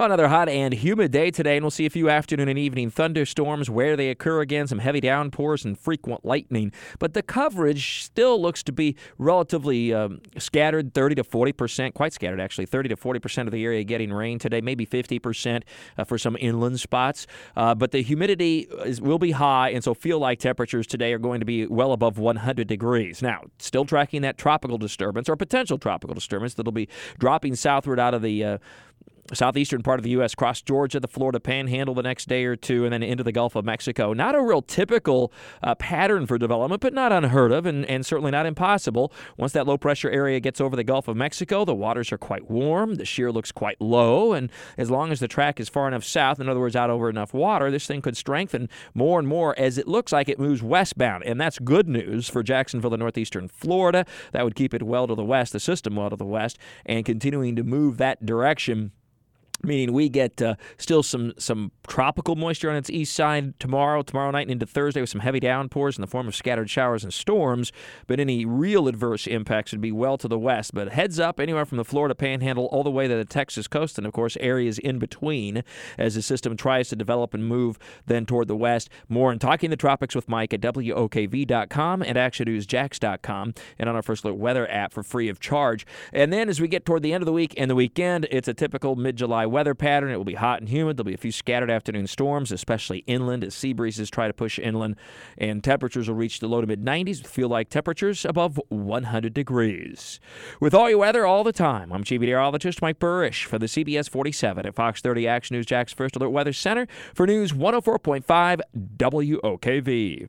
Well, another hot and humid day today, and we'll see a few afternoon and evening thunderstorms where they occur again, some heavy downpours and frequent lightning. But the coverage still looks to be relatively um, scattered 30 to 40 percent, quite scattered actually, 30 to 40 percent of the area getting rain today, maybe 50 percent uh, for some inland spots. Uh, but the humidity is, will be high, and so feel like temperatures today are going to be well above 100 degrees. Now, still tracking that tropical disturbance or potential tropical disturbance that'll be dropping southward out of the uh, southeastern part of the U.S., cross Georgia, the Florida Panhandle the next day or two, and then into the Gulf of Mexico. Not a real typical uh, pattern for development, but not unheard of and, and certainly not impossible. Once that low pressure area gets over the Gulf of Mexico, the waters are quite warm, the shear looks quite low, and as long as the track is far enough south, in other words, out over enough water, this thing could strengthen more and more as it looks like it moves westbound. And that's good news for Jacksonville and northeastern Florida. That would keep it well to the west, the system well to the west, and continuing to move that direction meaning we get uh, still some some tropical moisture on its east side tomorrow, tomorrow night, and into Thursday with some heavy downpours in the form of scattered showers and storms. But any real adverse impacts would be well to the west. But heads up, anywhere from the Florida Panhandle all the way to the Texas coast, and of course areas in between, as the system tries to develop and move then toward the west. More in talking the tropics with Mike at WOKV.com and ActionNewsJax.com, and on our first look weather app for free of charge. And then as we get toward the end of the week and the weekend, it's a typical mid-July weather pattern. It will be hot and humid. There'll be a few scattered afternoon storms, especially inland as sea breezes try to push inland, and temperatures will reach the low to mid 90s. Feel like temperatures above 100 degrees. With all your weather all the time, I'm Chief Meteorologist Mike Buresh for the CBS 47 at Fox 30 Action News Jax First Alert Weather Center for News 104.5 WOKV.